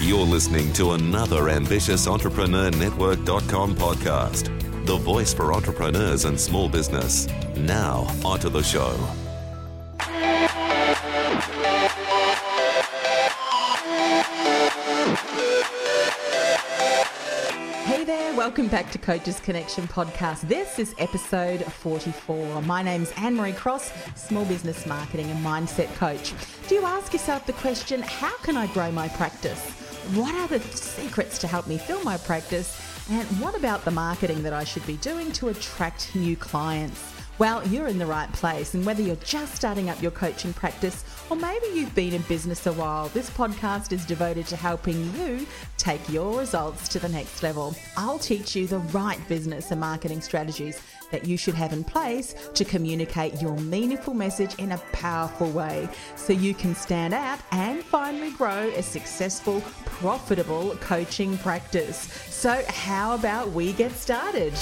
You're listening to another Ambitious Entrepreneur Network.com podcast, the voice for entrepreneurs and small business. Now, onto the show. Hey there, welcome back to Coaches Connection podcast. This is episode 44. My name's Anne Marie Cross, small business marketing and mindset coach. Do you ask yourself the question, how can I grow my practice? What are the secrets to help me fill my practice? And what about the marketing that I should be doing to attract new clients? Well, you're in the right place, and whether you're just starting up your coaching practice or maybe you've been in business a while, this podcast is devoted to helping you take your results to the next level. I'll teach you the right business and marketing strategies that you should have in place to communicate your meaningful message in a powerful way so you can stand out and finally grow a successful, profitable coaching practice. So, how about we get started?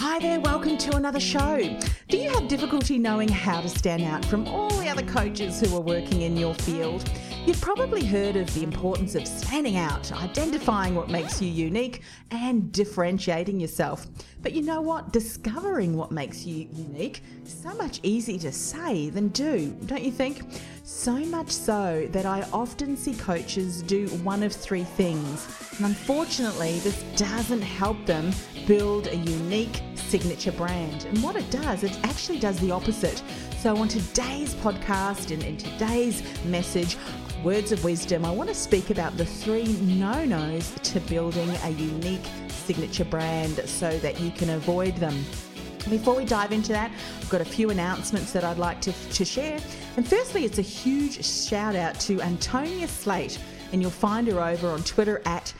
Hi there, welcome to another show. Do you have difficulty knowing how to stand out from all the other coaches who are working in your field? You've probably heard of the importance of standing out, identifying what makes you unique, and differentiating yourself. But you know what? Discovering what makes you unique is so much easier to say than do, don't you think? So much so that I often see coaches do one of three things. And unfortunately, this doesn't help them build a unique signature brand. And what it does, it actually does the opposite. So, on today's podcast and in today's message, Words of Wisdom, I want to speak about the three no nos to building a unique signature brand so that you can avoid them. Before we dive into that, I've got a few announcements that I'd like to, to share. And firstly, it's a huge shout out to Antonia Slate, and you'll find her over on Twitter at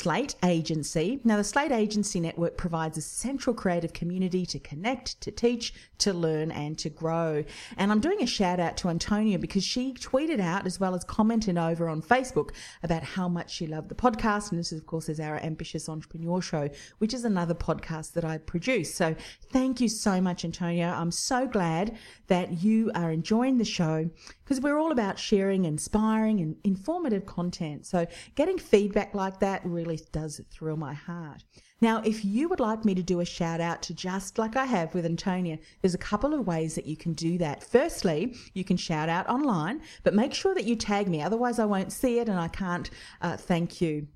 Slate Agency. Now, the Slate Agency Network provides a central creative community to connect, to teach, to learn, and to grow. And I'm doing a shout out to Antonia because she tweeted out as well as commented over on Facebook about how much she loved the podcast. And this, of course, is our Ambitious Entrepreneur Show, which is another podcast that I produce. So thank you so much, Antonia. I'm so glad that you are enjoying the show because we're all about sharing inspiring and informative content. So getting feedback like that really does thrill my heart. Now, if you would like me to do a shout out to just like I have with Antonia, there's a couple of ways that you can do that. Firstly, you can shout out online, but make sure that you tag me, otherwise, I won't see it and I can't uh, thank you.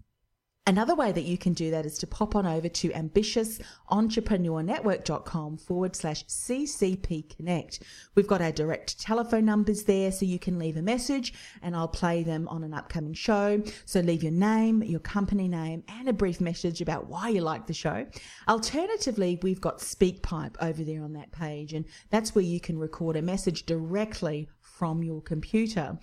Another way that you can do that is to pop on over to ambitiousentrepreneurnetwork.com forward slash CCP Connect. We've got our direct telephone numbers there so you can leave a message and I'll play them on an upcoming show. So leave your name, your company name, and a brief message about why you like the show. Alternatively, we've got SpeakPipe over there on that page, and that's where you can record a message directly from your computer.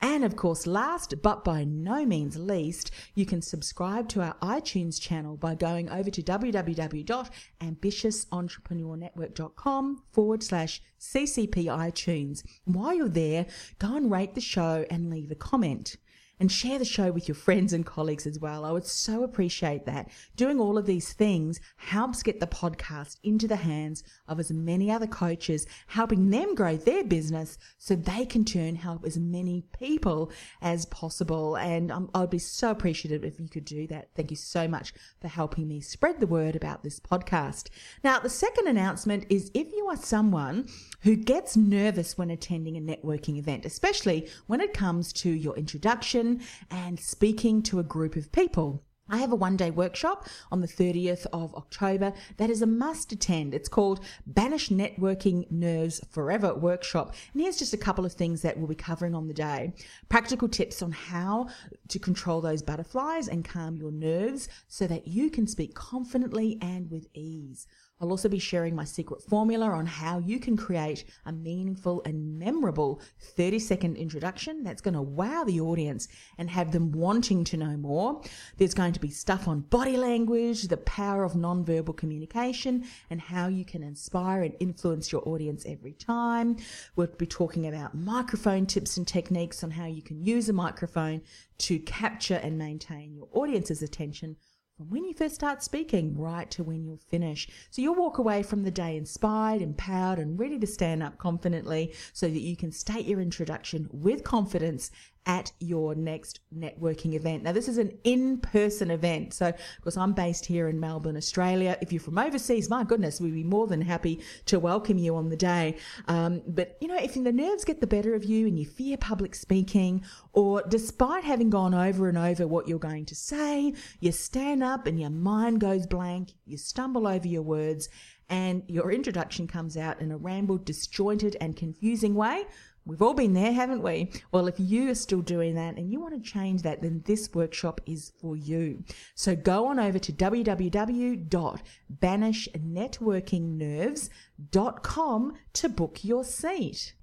And of course, last but by no means least, you can subscribe to our iTunes channel by going over to www.ambitiousentrepreneurnetwork.com forward slash CCP iTunes. While you're there, go and rate the show and leave a comment and share the show with your friends and colleagues as well. I would so appreciate that. Doing all of these things helps get the podcast into the hands of as many other coaches, helping them grow their business so they can turn help as many people as possible. And um, I would be so appreciative if you could do that. Thank you so much for helping me spread the word about this podcast. Now, the second announcement is if you are someone who gets nervous when attending a networking event, especially when it comes to your introduction and speaking to a group of people. I have a one day workshop on the 30th of October that is a must attend. It's called Banish Networking Nerves Forever Workshop. And here's just a couple of things that we'll be covering on the day practical tips on how to control those butterflies and calm your nerves so that you can speak confidently and with ease. I'll also be sharing my secret formula on how you can create a meaningful and memorable 30 second introduction that's going to wow the audience and have them wanting to know more. There's going to be stuff on body language, the power of nonverbal communication, and how you can inspire and influence your audience every time. We'll be talking about microphone tips and techniques on how you can use a microphone to capture and maintain your audience's attention from when you first start speaking right to when you'll finish. So you'll walk away from the day inspired, empowered, and ready to stand up confidently so that you can state your introduction with confidence at your next networking event. Now, this is an in person event. So, of course, I'm based here in Melbourne, Australia. If you're from overseas, my goodness, we'd be more than happy to welcome you on the day. Um, but, you know, if the nerves get the better of you and you fear public speaking, or despite having gone over and over what you're going to say, you stand up and your mind goes blank, you stumble over your words, and your introduction comes out in a rambled, disjointed, and confusing way, We've all been there, haven't we? Well, if you are still doing that and you want to change that, then this workshop is for you. So go on over to www.banishnetworkingnerves.com to book your seat.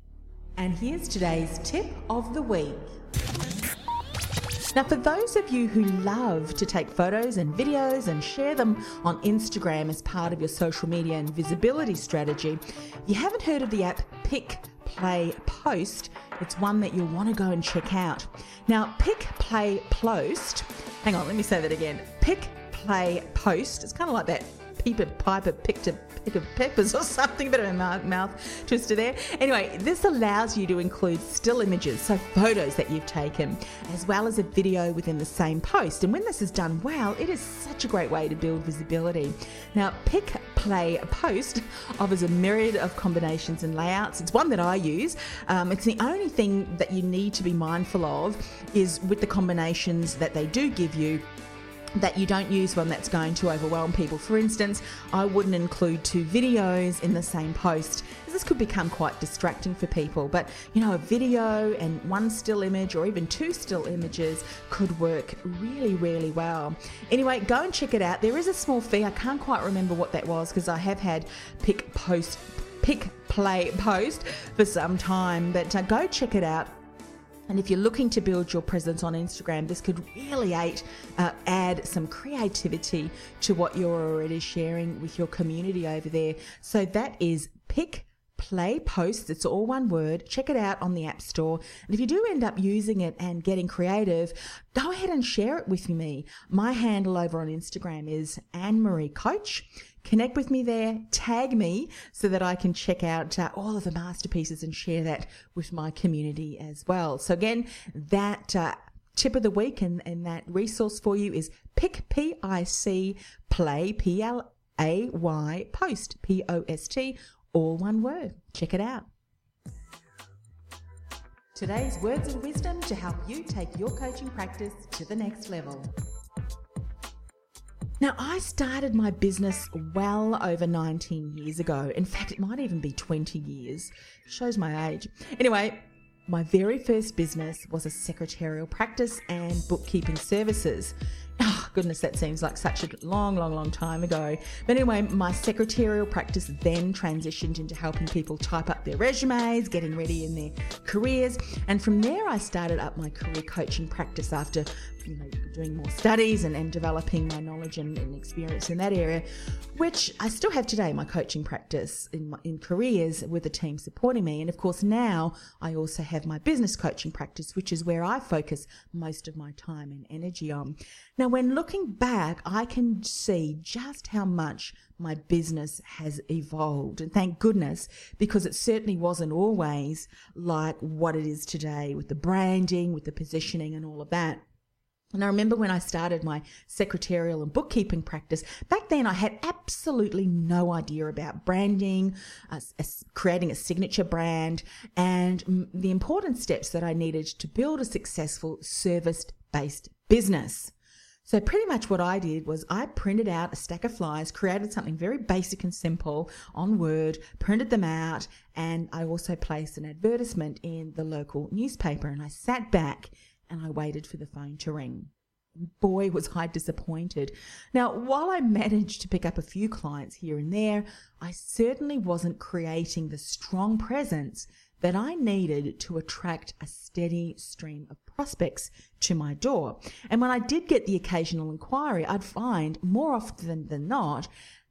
And here's today's tip of the week. Now, for those of you who love to take photos and videos and share them on Instagram as part of your social media and visibility strategy, you haven't heard of the app Pick Play Post, it's one that you'll want to go and check out. Now, Pick Play Post, hang on, let me say that again. Pick Play Post, it's kind of like that Peeper Piper picked a pick of peppers or something, A bit of a mouth, mouth twister there. Anyway, this allows you to include still images, so photos that you've taken, as well as a video within the same post. And when this is done well, it is such a great way to build visibility. Now, pick play a post offers a myriad of combinations and layouts. It's one that I use. Um, it's the only thing that you need to be mindful of is with the combinations that they do give you that you don't use one that's going to overwhelm people. For instance, I wouldn't include two videos in the same post. This could become quite distracting for people, but you know, a video and one still image or even two still images could work really, really well. Anyway, go and check it out. There is a small fee. I can't quite remember what that was because I have had pick post pick play post for some time, but uh, go check it out. And if you're looking to build your presence on Instagram, this could really uh, add some creativity to what you're already sharing with your community over there. So that is Pick Play Posts. It's all one word. Check it out on the App Store. And if you do end up using it and getting creative, go ahead and share it with me. My handle over on Instagram is Anne Marie Coach connect with me there, tag me so that I can check out uh, all of the masterpieces and share that with my community as well. So again, that uh, tip of the week and, and that resource for you is pick P I C play P L A Y post P O S T all one word. Check it out. Today's words of wisdom to help you take your coaching practice to the next level. Now, I started my business well over 19 years ago. In fact, it might even be 20 years. Shows my age. Anyway, my very first business was a secretarial practice and bookkeeping services. Goodness, that seems like such a long, long, long time ago. But anyway, my secretarial practice then transitioned into helping people type up their resumes, getting ready in their careers. And from there, I started up my career coaching practice after doing more studies and, and developing my knowledge and, and, experience in that area, which I still have today, my coaching practice in, in careers with a team supporting me. And of course, now I also have my business coaching practice, which is where I focus most of my time and energy on. Now, when looking back, I can see just how much my business has evolved. And thank goodness, because it certainly wasn't always like what it is today with the branding, with the positioning, and all of that. And I remember when I started my secretarial and bookkeeping practice, back then I had absolutely no idea about branding, uh, creating a signature brand, and the important steps that I needed to build a successful service based business. So, pretty much what I did was I printed out a stack of flyers, created something very basic and simple on Word, printed them out, and I also placed an advertisement in the local newspaper. And I sat back and I waited for the phone to ring. Boy, was I disappointed. Now, while I managed to pick up a few clients here and there, I certainly wasn't creating the strong presence that I needed to attract a steady stream of prospects to my door. And when I did get the occasional inquiry, I'd find more often than not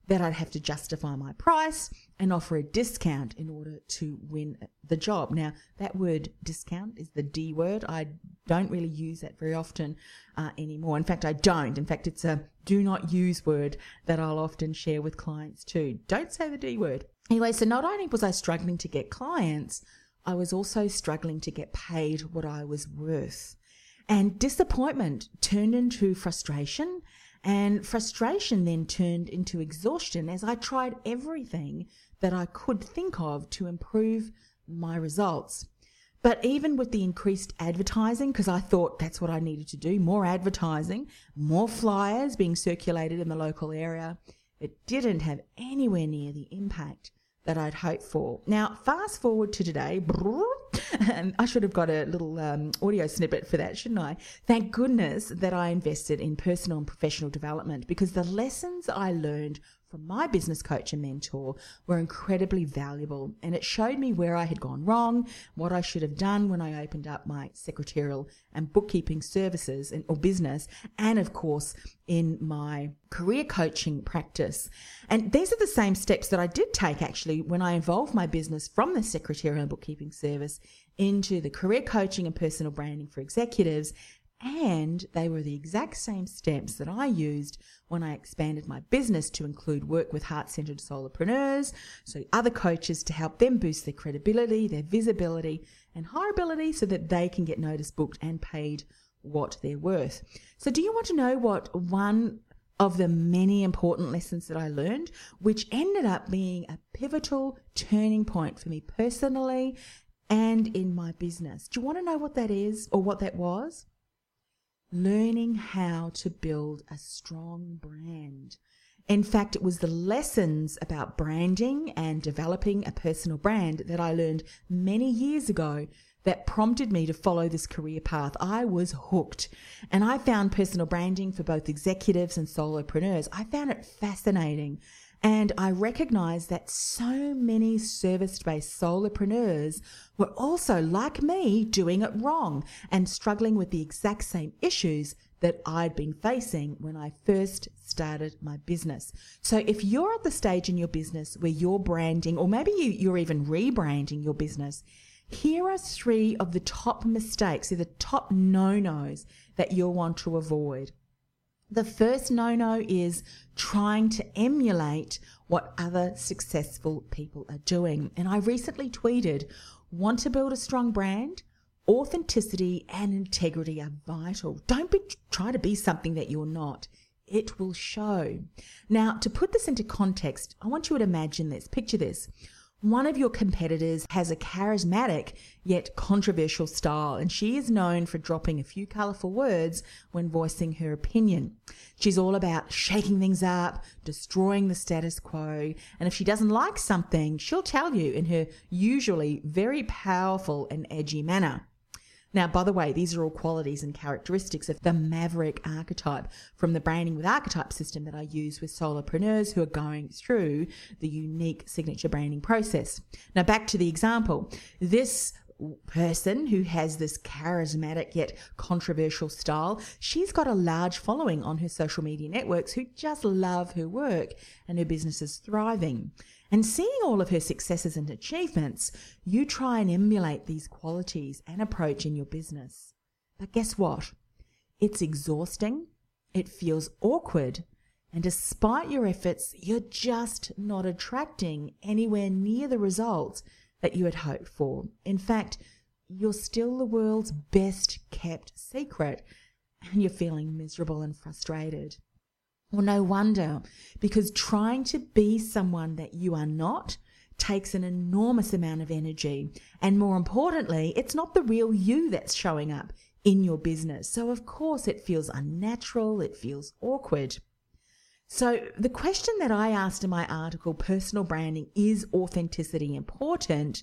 that I'd have to justify my price and offer a discount in order to win the job. Now, that word discount is the D word. I don't really use that very often uh, anymore. In fact, I don't. In fact, it's a do not use word that I'll often share with clients too. Don't say the D word. Anyway, so not only was I struggling to get clients, I was also struggling to get paid what I was worth. And disappointment turned into frustration and frustration then turned into exhaustion as I tried everything that I could think of to improve my results. But even with the increased advertising, because I thought that's what I needed to do more advertising, more flyers being circulated in the local area, it didn't have anywhere near the impact that I'd hoped for. Now, fast forward to today. And I should have got a little um, audio snippet for that, shouldn't I? Thank goodness that I invested in personal and professional development because the lessons I learned from my business coach and mentor were incredibly valuable. And it showed me where I had gone wrong, what I should have done when I opened up my secretarial and bookkeeping services or business, and of course, in my career coaching practice. And these are the same steps that I did take actually when I evolved my business from the secretarial and bookkeeping service into the career coaching and personal branding for executives and they were the exact same steps that I used when I expanded my business to include work with heart centered solopreneurs, so other coaches to help them boost their credibility, their visibility, and hireability so that they can get notice booked and paid what they're worth. So, do you want to know what one of the many important lessons that I learned, which ended up being a pivotal turning point for me personally and in my business? Do you want to know what that is or what that was? Learning how to build a strong brand. In fact, it was the lessons about branding and developing a personal brand that I learned many years ago that prompted me to follow this career path. I was hooked and I found personal branding for both executives and solopreneurs. I found it fascinating and I recognized that so many service based solopreneurs were also, like me, doing it wrong and struggling with the exact same issues that I'd been facing when I first started my business. So if you're at the stage in your business where you're branding, or maybe you, you're even rebranding your business, here are three of the top mistakes, or the top no nos that you'll want to avoid. The first no no is trying to emulate what other successful people are doing. And I recently tweeted want to build a strong brand? Authenticity and integrity are vital. Don't be, try to be something that you're not. It will show. Now, to put this into context, I want you to imagine this. Picture this one of your competitors has a charismatic yet controversial style, and she is known for dropping a few colourful words when voicing her opinion. She's all about shaking things up, destroying the status quo, and if she doesn't like something, she'll tell you in her usually very powerful and edgy manner. Now, by the way, these are all qualities and characteristics of the maverick archetype from the branding with archetype system that I use with solopreneurs who are going through the unique signature branding process. Now, back to the example. This person who has this charismatic yet controversial style. She's got a large following on her social media networks who just love her work and her business is thriving. And seeing all of her successes and achievements, you try and emulate these qualities and approach in your business. But guess what? It's exhausting, it feels awkward, and despite your efforts, you're just not attracting anywhere near the results that you had hoped for. In fact, you're still the world's best kept secret, and you're feeling miserable and frustrated. Well, no wonder, because trying to be someone that you are not takes an enormous amount of energy. And more importantly, it's not the real you that's showing up in your business. So, of course, it feels unnatural, it feels awkward. So, the question that I asked in my article, Personal Branding Is Authenticity Important?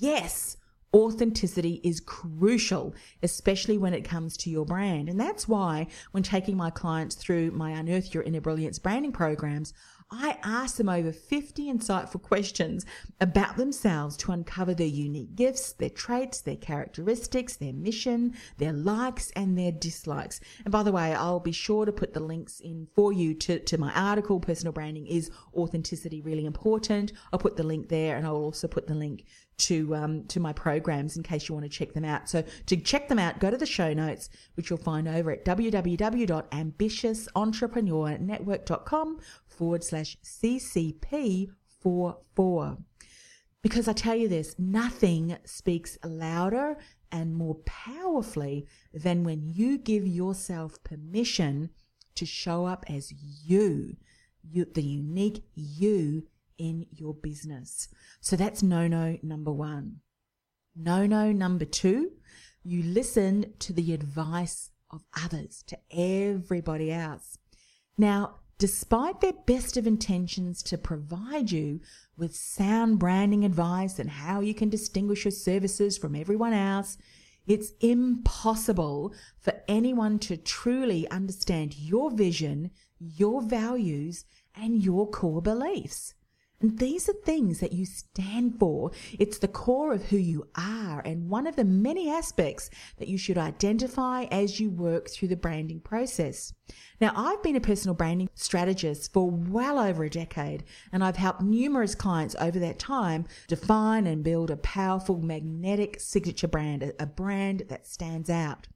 Yes, Authenticity is crucial, especially when it comes to your brand. And that's why, when taking my clients through my Unearth Your Inner Brilliance branding programs, I ask them over 50 insightful questions about themselves to uncover their unique gifts, their traits, their characteristics, their mission, their likes, and their dislikes. And by the way, I'll be sure to put the links in for you to, to my article, Personal Branding is Authenticity Really Important? I'll put the link there and I'll also put the link to um, to my programs in case you want to check them out. So to check them out, go to the show notes, which you'll find over at www.ambitiousentrepreneurnetwork.com forward slash CCP44. Because I tell you this, nothing speaks louder and more powerfully than when you give yourself permission to show up as you, you the unique you in your business. So that's no no number one. No no number two, you listen to the advice of others, to everybody else. Now, despite their best of intentions to provide you with sound branding advice and how you can distinguish your services from everyone else, it's impossible for anyone to truly understand your vision, your values, and your core beliefs. And these are things that you stand for. It's the core of who you are and one of the many aspects that you should identify as you work through the branding process. Now, I've been a personal branding strategist for well over a decade, and I've helped numerous clients over that time define and build a powerful magnetic signature brand, a brand that stands out.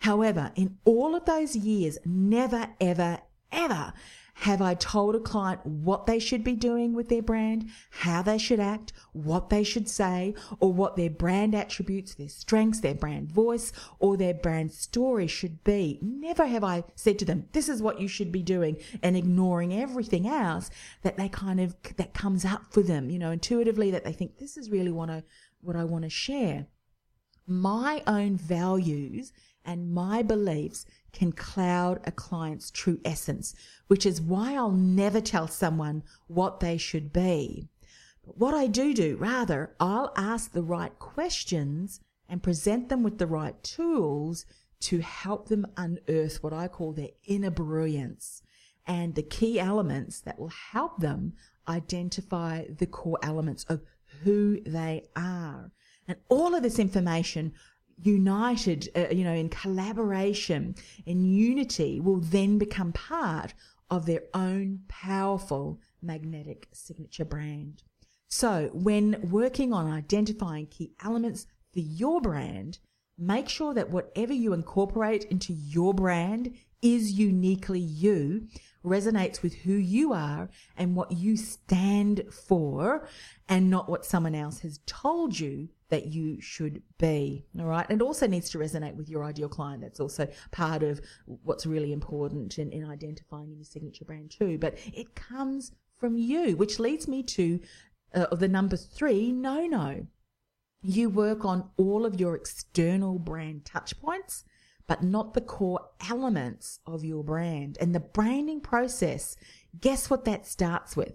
However, in all of those years, never, ever, ever have I told a client what they should be doing with their brand, how they should act, what they should say, or what their brand attributes, their strengths, their brand voice, or their brand story should be? Never have I said to them, this is what you should be doing, and ignoring everything else that they kind of, that comes up for them, you know, intuitively that they think this is really what I, what I want to share. My own values and my beliefs can cloud a client's true essence, which is why I'll never tell someone what they should be. But what I do do, rather, I'll ask the right questions and present them with the right tools to help them unearth what I call their inner brilliance and the key elements that will help them identify the core elements of who they are. And all of this information united, uh, you know, in collaboration, in unity, will then become part of their own powerful magnetic signature brand. So, when working on identifying key elements for your brand, make sure that whatever you incorporate into your brand is uniquely you, resonates with who you are and what you stand for, and not what someone else has told you that you should be. All right. It also needs to resonate with your ideal client. That's also part of what's really important in, in identifying your signature brand, too. But it comes from you, which leads me to uh, the number three no no. You work on all of your external brand touch points but not the core elements of your brand. And the branding process, guess what that starts with?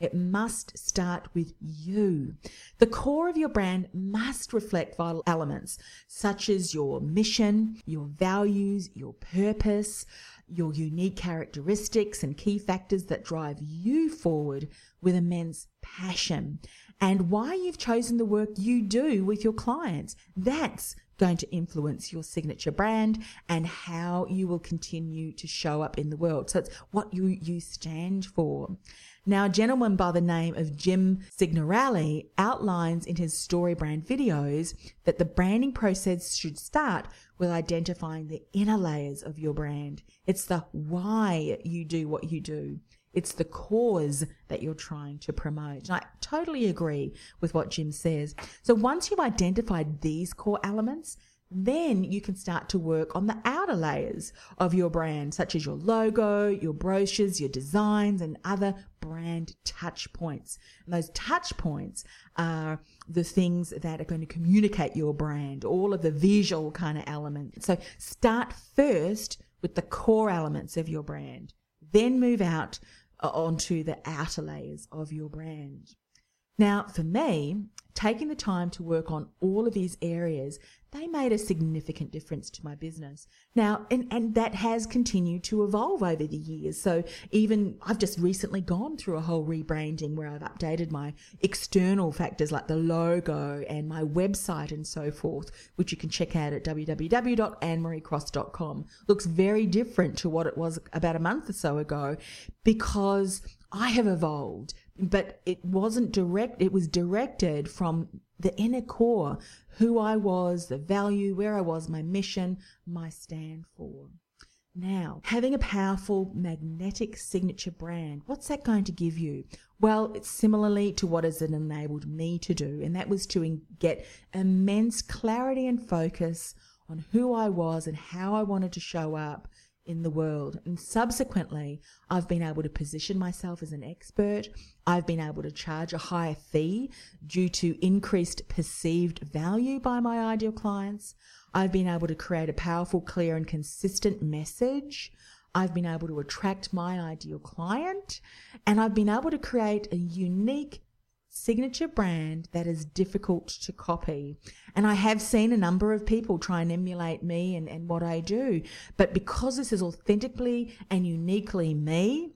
It must start with you. The core of your brand must reflect vital elements such as your mission, your values, your purpose, your unique characteristics and key factors that drive you forward with immense passion, and why you've chosen the work you do with your clients. That's going to influence your signature brand and how you will continue to show up in the world. So it's what you, you stand for. Now, a gentleman by the name of Jim Signorelli outlines in his story brand videos that the branding process should start with identifying the inner layers of your brand. It's the why you do what you do. It's the cause that you're trying to promote. And I totally agree with what Jim says. So once you've identified these core elements, then you can start to work on the outer layers of your brand, such as your logo, your brochures, your designs, and other brand touch points. And those touch points are the things that are going to communicate your brand, all of the visual kind of elements. So start first with the core elements of your brand, then move out onto the outer layers of your brand. Now, for me, taking the time to work on all of these areas, they made a significant difference to my business. Now, and, and that has continued to evolve over the years. So even I've just recently gone through a whole rebranding where I've updated my external factors like the logo and my website and so forth, which you can check out at www.annemariecross.com. Looks very different to what it was about a month or so ago because I have evolved, but it wasn't direct, it was directed from the inner core, who I was, the value, where I was, my mission, my stand for. Now, having a powerful magnetic signature brand, what's that going to give you? Well, it's similarly to what has enabled me to do, and that was to get immense clarity and focus on who I was and how I wanted to show up in the world. And subsequently, I've been able to position myself as an expert. I've been able to charge a higher fee due to increased perceived value by my ideal clients. I've been able to create a powerful, clear, and consistent message. I've been able to attract my ideal client and I've been able to create a unique signature brand that is difficult to copy. And I have seen a number of people try and emulate me and, and what I do. But because this is authentically and uniquely me,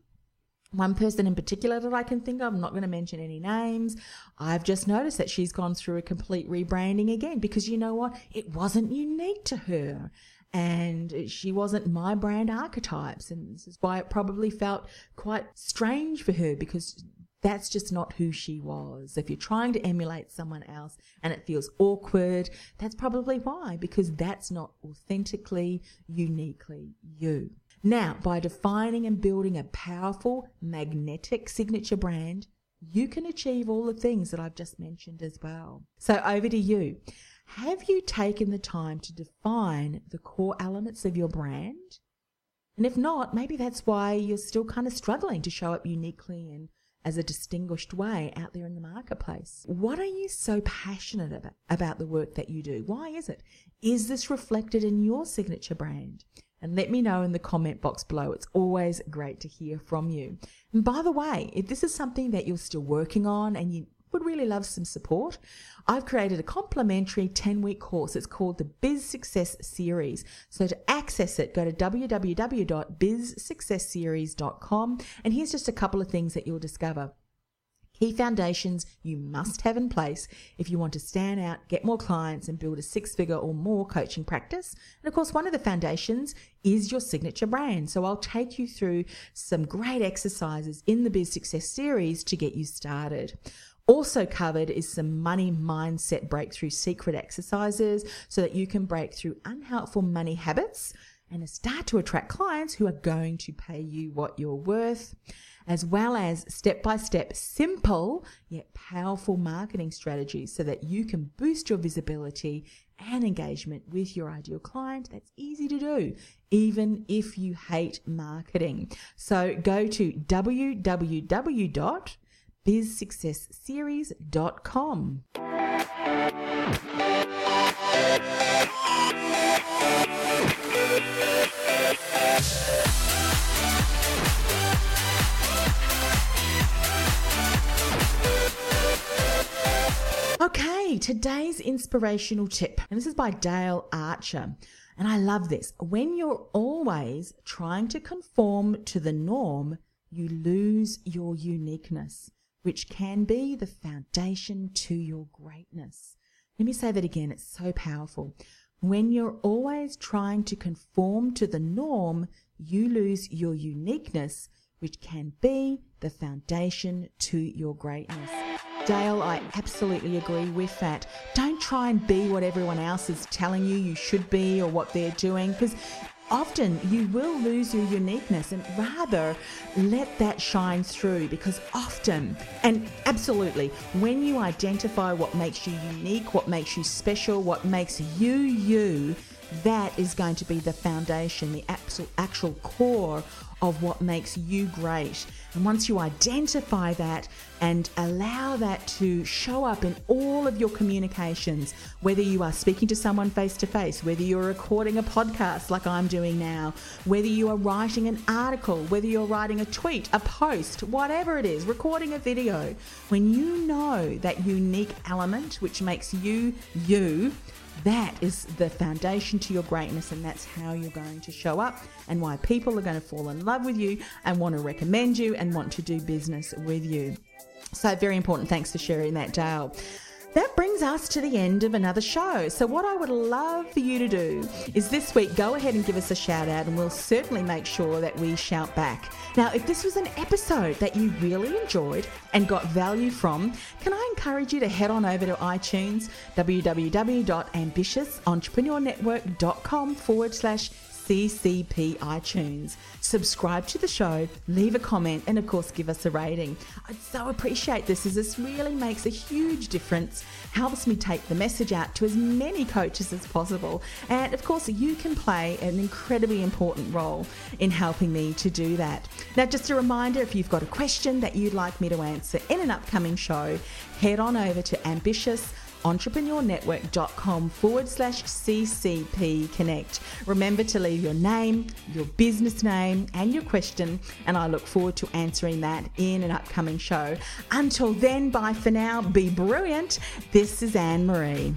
one person in particular that I can think of, I'm not going to mention any names. I've just noticed that she's gone through a complete rebranding again because you know what? It wasn't unique to her. And she wasn't my brand archetypes. And this is why it probably felt quite strange for her because that's just not who she was. If you're trying to emulate someone else and it feels awkward, that's probably why, because that's not authentically, uniquely you. Now, by defining and building a powerful, magnetic signature brand, you can achieve all the things that I've just mentioned as well. So, over to you. Have you taken the time to define the core elements of your brand? And if not, maybe that's why you're still kind of struggling to show up uniquely and as a distinguished way out there in the marketplace. What are you so passionate about, about the work that you do? Why is it? Is this reflected in your signature brand? And let me know in the comment box below. It's always great to hear from you. And by the way, if this is something that you're still working on and you would really love some support, I've created a complimentary 10 week course. It's called the Biz Success Series. So to access it, go to www.bizsuccessseries.com. And here's just a couple of things that you'll discover. Key foundations you must have in place if you want to stand out, get more clients, and build a six figure or more coaching practice. And of course, one of the foundations is your signature brand. So I'll take you through some great exercises in the Biz Success series to get you started. Also covered is some money mindset breakthrough secret exercises so that you can break through unhelpful money habits and start to attract clients who are going to pay you what you're worth, as well as step by step, simple yet powerful marketing strategies so that you can boost your visibility and engagement with your ideal client. That's easy to do, even if you hate marketing. So go to www bizsuccessseries.com. Okay, today's inspirational tip, and this is by Dale Archer. And I love this. When you're always trying to conform to the norm, you lose your uniqueness which can be the foundation to your greatness. Let me say that again, it's so powerful. When you're always trying to conform to the norm, you lose your uniqueness, which can be the foundation to your greatness. Dale, I absolutely agree with that. Don't try and be what everyone else is telling you you should be or what they're doing because often you will lose your uniqueness and rather let that shine through because often and absolutely when you identify what makes you unique what makes you special what makes you you that is going to be the foundation, the actual, actual core of what makes you great. And once you identify that and allow that to show up in all of your communications, whether you are speaking to someone face to face, whether you're recording a podcast like I'm doing now, whether you are writing an article, whether you're writing a tweet, a post, whatever it is, recording a video, when you know that unique element which makes you you, that is the foundation to your greatness, and that's how you're going to show up and why people are going to fall in love with you and want to recommend you and want to do business with you. So, very important. Thanks for sharing that, Dale. That brings us to the end of another show. So, what I would love for you to do is this week go ahead and give us a shout out, and we'll certainly make sure that we shout back. Now, if this was an episode that you really enjoyed and got value from, can I encourage you to head on over to iTunes, www.ambitiousentrepreneurnetwork.com forward slash CCP iTunes. Subscribe to the show, leave a comment, and of course, give us a rating. I'd so appreciate this as this really makes a huge difference, helps me take the message out to as many coaches as possible. And of course, you can play an incredibly important role in helping me to do that. Now, just a reminder if you've got a question that you'd like me to answer in an upcoming show, head on over to ambitious entrepreneurnetwork.com forward slash CCP Connect. Remember to leave your name, your business name, and your question, and I look forward to answering that in an upcoming show. Until then, bye for now. Be brilliant. This is Anne Marie.